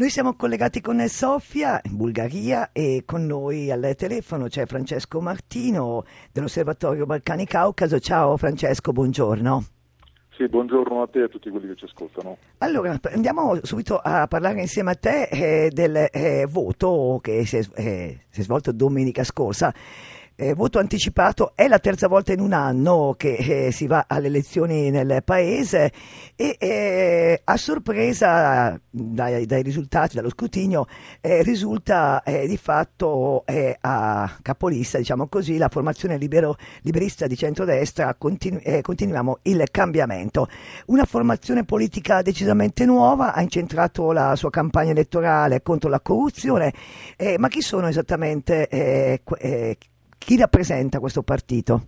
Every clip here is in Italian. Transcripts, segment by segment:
Noi siamo collegati con Sofia in Bulgaria e con noi al telefono c'è Francesco Martino dell'Osservatorio Balcani Caucaso. Ciao Francesco, buongiorno. Sì, buongiorno a te e a tutti quelli che ci ascoltano. Allora, andiamo subito a parlare insieme a te eh, del eh, voto che si è, eh, si è svolto domenica scorsa eh, voto anticipato è la terza volta in un anno che eh, si va alle elezioni nel paese e eh, a sorpresa dai, dai, risultati, dallo scrutinio, eh, risulta eh, di fatto eh, a capolista, diciamo così, la formazione libero, liberista di centrodestra, continu- continuiamo il cambiamento. Una formazione politica decisamente nuova, ha incentrato la sua campagna elettorale contro la corruzione, ma chi sono esattamente chi rappresenta questo partito?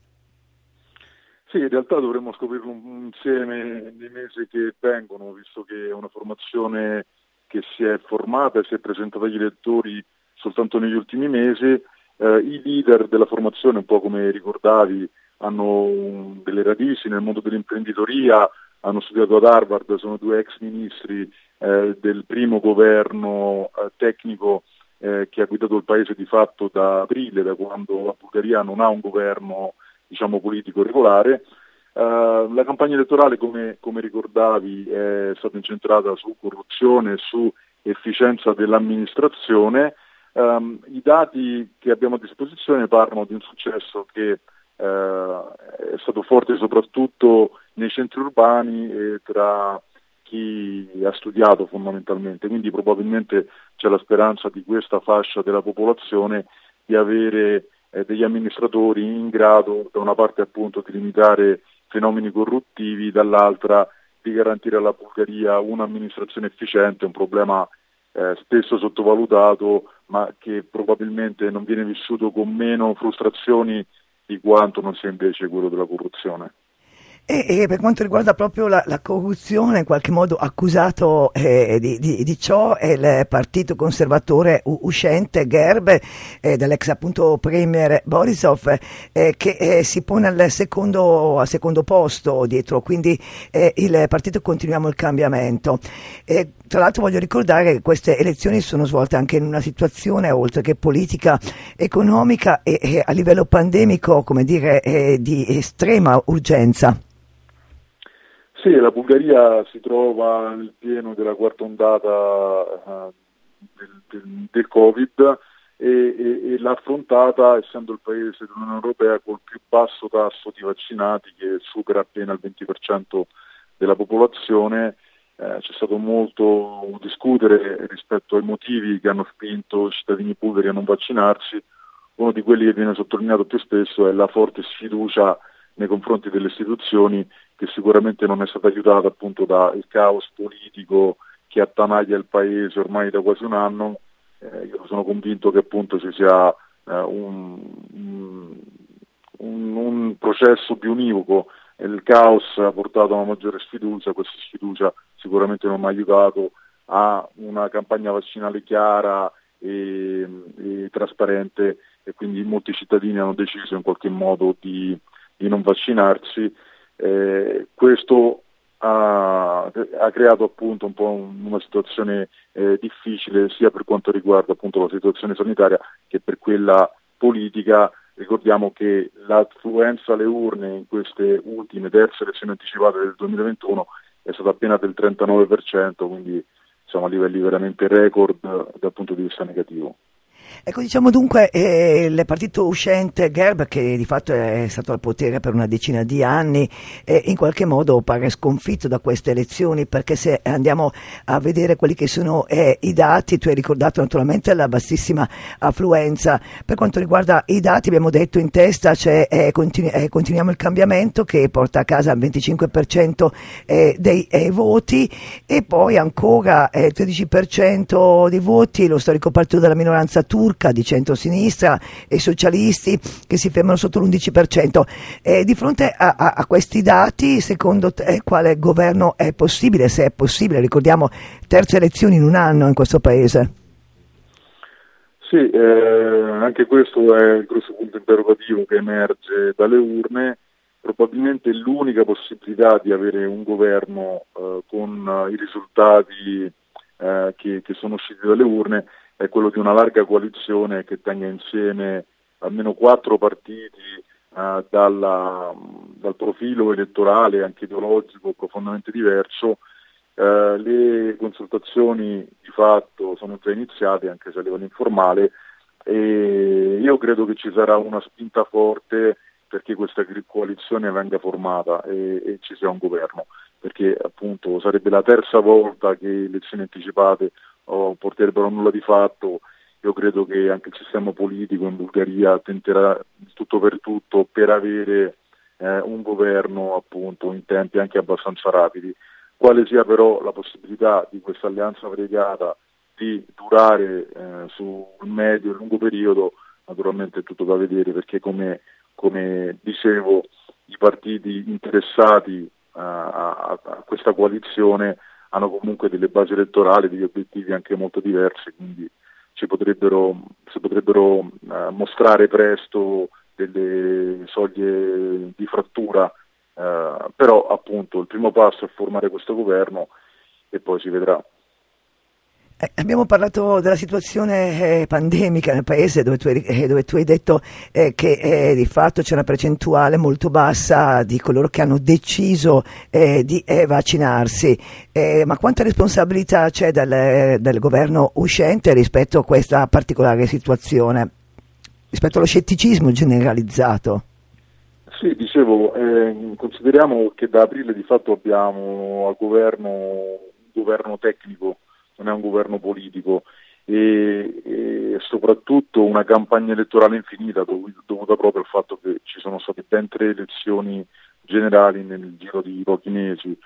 Sì, in realtà dovremmo scoprirlo insieme nei mesi che vengono, visto che è una formazione che si è formata e si è presentata agli elettori soltanto negli ultimi mesi. Eh, I leader della formazione, un po' come ricordavi, hanno delle radici nel mondo dell'imprenditoria, hanno studiato ad Harvard, sono due ex ministri eh, del primo governo eh, tecnico eh, che ha guidato il paese di fatto da aprile, da quando la Bulgaria non ha un governo diciamo, politico regolare. Uh, la campagna elettorale, come, come, ricordavi, è stata incentrata su corruzione su efficienza dell'amministrazione. Um, I dati che abbiamo a disposizione parlano di un successo che uh, è stato forte soprattutto nei centri urbani e tra chi ha studiato fondamentalmente, quindi probabilmente c'è la speranza di questa fascia della popolazione di avere eh, degli amministratori in grado da una parte appunto di limitare fenomeni corruttivi, dall'altra di garantire alla Bulgaria un'amministrazione efficiente, un problema eh, spesso sottovalutato ma che probabilmente non viene vissuto con meno frustrazioni di quanto non sia invece quello della corruzione. E, e, per quanto riguarda proprio la, la corruzione, in qualche modo accusato eh, di, di, di, ciò è il partito conservatore uscente Gerb, eh, dell'ex appunto premier Borisov, eh, che eh, si pone al secondo, al secondo, posto dietro, quindi eh, il partito Continuiamo il Cambiamento. tra l'altro voglio ricordare che queste elezioni sono svolte anche in una situazione, oltre che politica, economica e, e a livello pandemico, come dire, eh, di estrema urgenza. Sì, la Bulgaria si trova nel pieno della quarta ondata uh, del, del, del, Covid e, e, e, l'ha affrontata essendo il paese dell'Unione Europea col più basso tasso di vaccinati che supera appena il 20% della popolazione. Eh, c'è stato molto discutere rispetto ai motivi che hanno spinto i cittadini bulgari a non vaccinarsi. Uno di quelli che viene sottolineato più spesso è la forte sfiducia nei confronti delle istituzioni che sicuramente non è stata aiutata appunto dal caos politico che attanaglia il paese ormai da quasi un anno. Eh, io sono convinto che appunto ci sia eh, un, un, un, processo più univoco. Il caos ha portato a una maggiore sfiducia, questa sfiducia sicuramente non ha aiutato a una campagna vaccinale chiara e, e trasparente e quindi molti cittadini hanno deciso in qualche modo di di non vaccinarsi. Eh, questo ha, ha, creato appunto un po' una situazione eh, difficile sia per quanto riguarda appunto la situazione sanitaria che per quella politica. Ricordiamo che l'affluenza alle urne in queste ultime terze elezioni anticipate del 2021 è stata appena del 39%, quindi siamo a livelli veramente record dal punto di vista negativo. Ecco, diciamo dunque eh, il partito uscente Gerb, che di fatto è stato al potere per una decina di anni, eh, in qualche modo pare sconfitto da queste elezioni, perché se andiamo a vedere quelli che sono eh, i dati, tu hai ricordato naturalmente la bassissima affluenza, per quanto riguarda i dati abbiamo detto in testa c'è eh, continu- eh, Continuiamo il cambiamento che porta a casa il 25% eh, dei voti e poi ancora il 13% dei voti lo storico partito della minoranza turca turca di centrosinistra e socialisti che si fermano sotto l'11%. Eh, di fronte a, a, a, questi dati, secondo te quale governo è possibile, se è possibile? Ricordiamo terze elezioni in un anno in questo paese. Sì, eh, anche questo è il grosso punto interrogativo che emerge dalle urne. Probabilmente l'unica possibilità di avere un governo eh, con i risultati eh, che, che, sono usciti dalle urne è quello di una larga coalizione che tenga insieme almeno quattro partiti eh, dalla, dal profilo elettorale anche ideologico profondamente diverso. Eh, le consultazioni di fatto sono già iniziate anche se a livello informale e io credo che ci sarà una spinta forte perché questa coalizione venga formata e, e, ci sia un governo, perché appunto sarebbe la terza volta che elezioni anticipate porterebbero nulla di fatto. Io credo che anche il sistema politico in Bulgaria tenterà tutto per tutto per avere eh, un governo appunto in tempi anche abbastanza rapidi. Quale sia però la possibilità di questa alleanza variegata di durare eh, sul medio e lungo periodo, naturalmente è tutto da vedere perché come come dicevo, i partiti interessati a, a, questa coalizione hanno comunque delle basi elettorali, degli obiettivi anche molto diversi, quindi ci potrebbero, si potrebbero uh, mostrare presto delle soglie di frattura, uh, però appunto il primo passo è formare questo governo e poi si vedrà. Eh, abbiamo parlato della situazione eh, pandemica nel paese dove tu hai, eh, dove tu hai detto eh, che eh, di fatto c'è una percentuale molto bassa di coloro che hanno deciso eh, di vaccinarsi, ma quanta responsabilità c'è del, del, governo uscente rispetto a questa particolare situazione, rispetto allo scetticismo generalizzato? Sì, dicevo, consideriamo che da aprile di fatto abbiamo al governo un governo tecnico non è un governo politico e, e soprattutto una campagna elettorale infinita dovuta proprio al fatto che ci sono state ben tre elezioni generali nel giro di pochi mesi.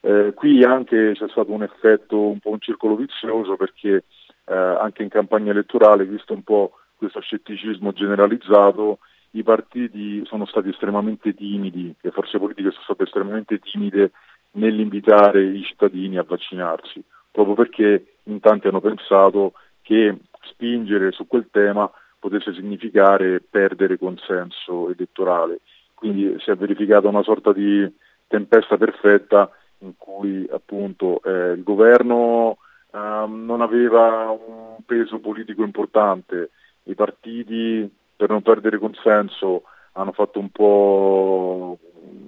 Eh, qui anche c'è stato un effetto, un po' un circolo vizioso perché eh, anche in campagna elettorale, visto un po' questo scetticismo generalizzato, i partiti sono stati estremamente timidi, le forze politiche sono state estremamente timide nell'invitare i cittadini a vaccinarsi proprio perché in tanti hanno pensato che spingere su quel tema potesse significare perdere consenso elettorale. Quindi si è verificata una sorta di tempesta perfetta in cui appunto eh, il governo eh, non aveva un peso politico importante, i partiti per non perdere consenso hanno fatto un po',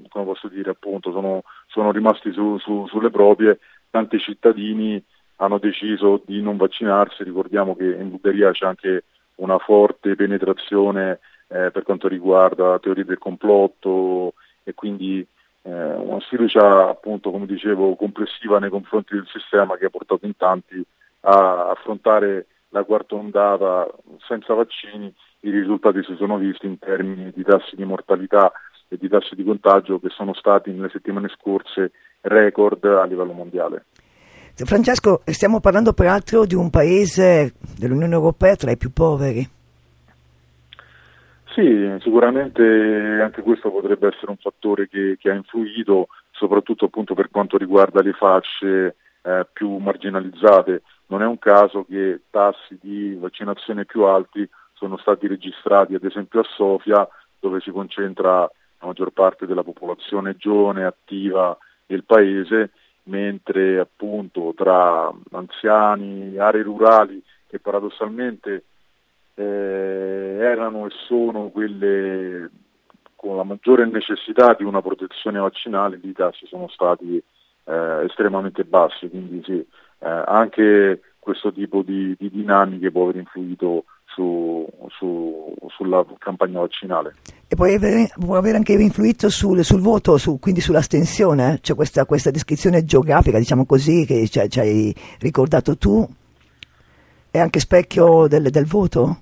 come posso dire, appunto, sono, sono rimasti su, su, sulle proprie tanti cittadini hanno deciso di non vaccinarsi, ricordiamo che in Bulgaria c'è anche una forte penetrazione eh, per quanto riguarda teorie del complotto e quindi eh, una sfiducia appunto come dicevo complessiva nei confronti del sistema che ha portato in tanti a affrontare la quarta ondata senza vaccini, i risultati si sono visti in termini di tassi di mortalità e di tassi di contagio che sono stati nelle settimane scorse record a livello mondiale. Francesco, stiamo parlando peraltro di un paese dell'Unione Europea tra i più poveri. Sì, sicuramente anche questo potrebbe essere un fattore che, che ha influito, soprattutto appunto per quanto riguarda le fasce eh, più marginalizzate. Non è un caso che tassi di vaccinazione più alti sono stati registrati ad esempio a Sofia, dove si concentra la maggior parte della popolazione giovane, attiva del paese, mentre appunto tra anziani, aree rurali che paradossalmente eh, erano e sono quelle con la maggiore necessità di una protezione vaccinale, i tassi sono stati eh, estremamente bassi, quindi sì, eh, anche questo tipo di, di dinamiche può aver influito su, su, sulla campagna vaccinale. E può avere, può avere anche influito sul, sul voto, su, quindi sull'astensione? C'è questa, questa, descrizione geografica, diciamo così, che ci, ci hai ricordato tu? È anche specchio del, del voto?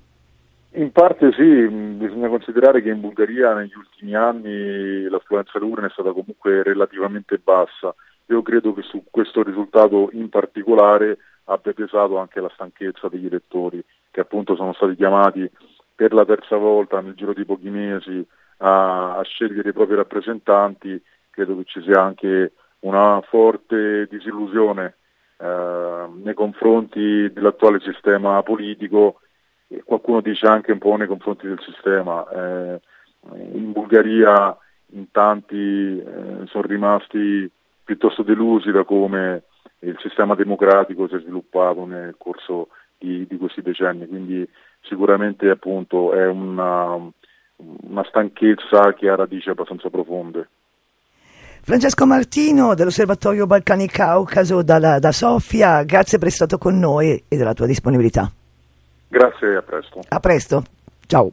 In parte sì, bisogna considerare che in Bulgaria negli ultimi anni l'affluenza all'urna è stata comunque relativamente bassa. Io credo che su questo risultato in particolare abbia pesato anche la stanchezza degli elettori che appunto sono stati chiamati per la terza volta nel giro di pochi mesi a, a scegliere i propri rappresentanti, credo che ci sia anche una forte disillusione eh, nei confronti dell'attuale sistema politico e qualcuno dice anche un po' nei confronti del sistema. Eh, in Bulgaria in tanti eh, sono rimasti piuttosto delusi da come il sistema democratico si è sviluppato nel corso di, di questi decenni, quindi sicuramente appunto è una, una stanchezza che ha radici abbastanza profonde. Francesco Martino dell'Osservatorio Balcani Caucaso da, da Sofia, grazie per essere stato con noi e della tua disponibilità. Grazie e a presto. A presto, ciao.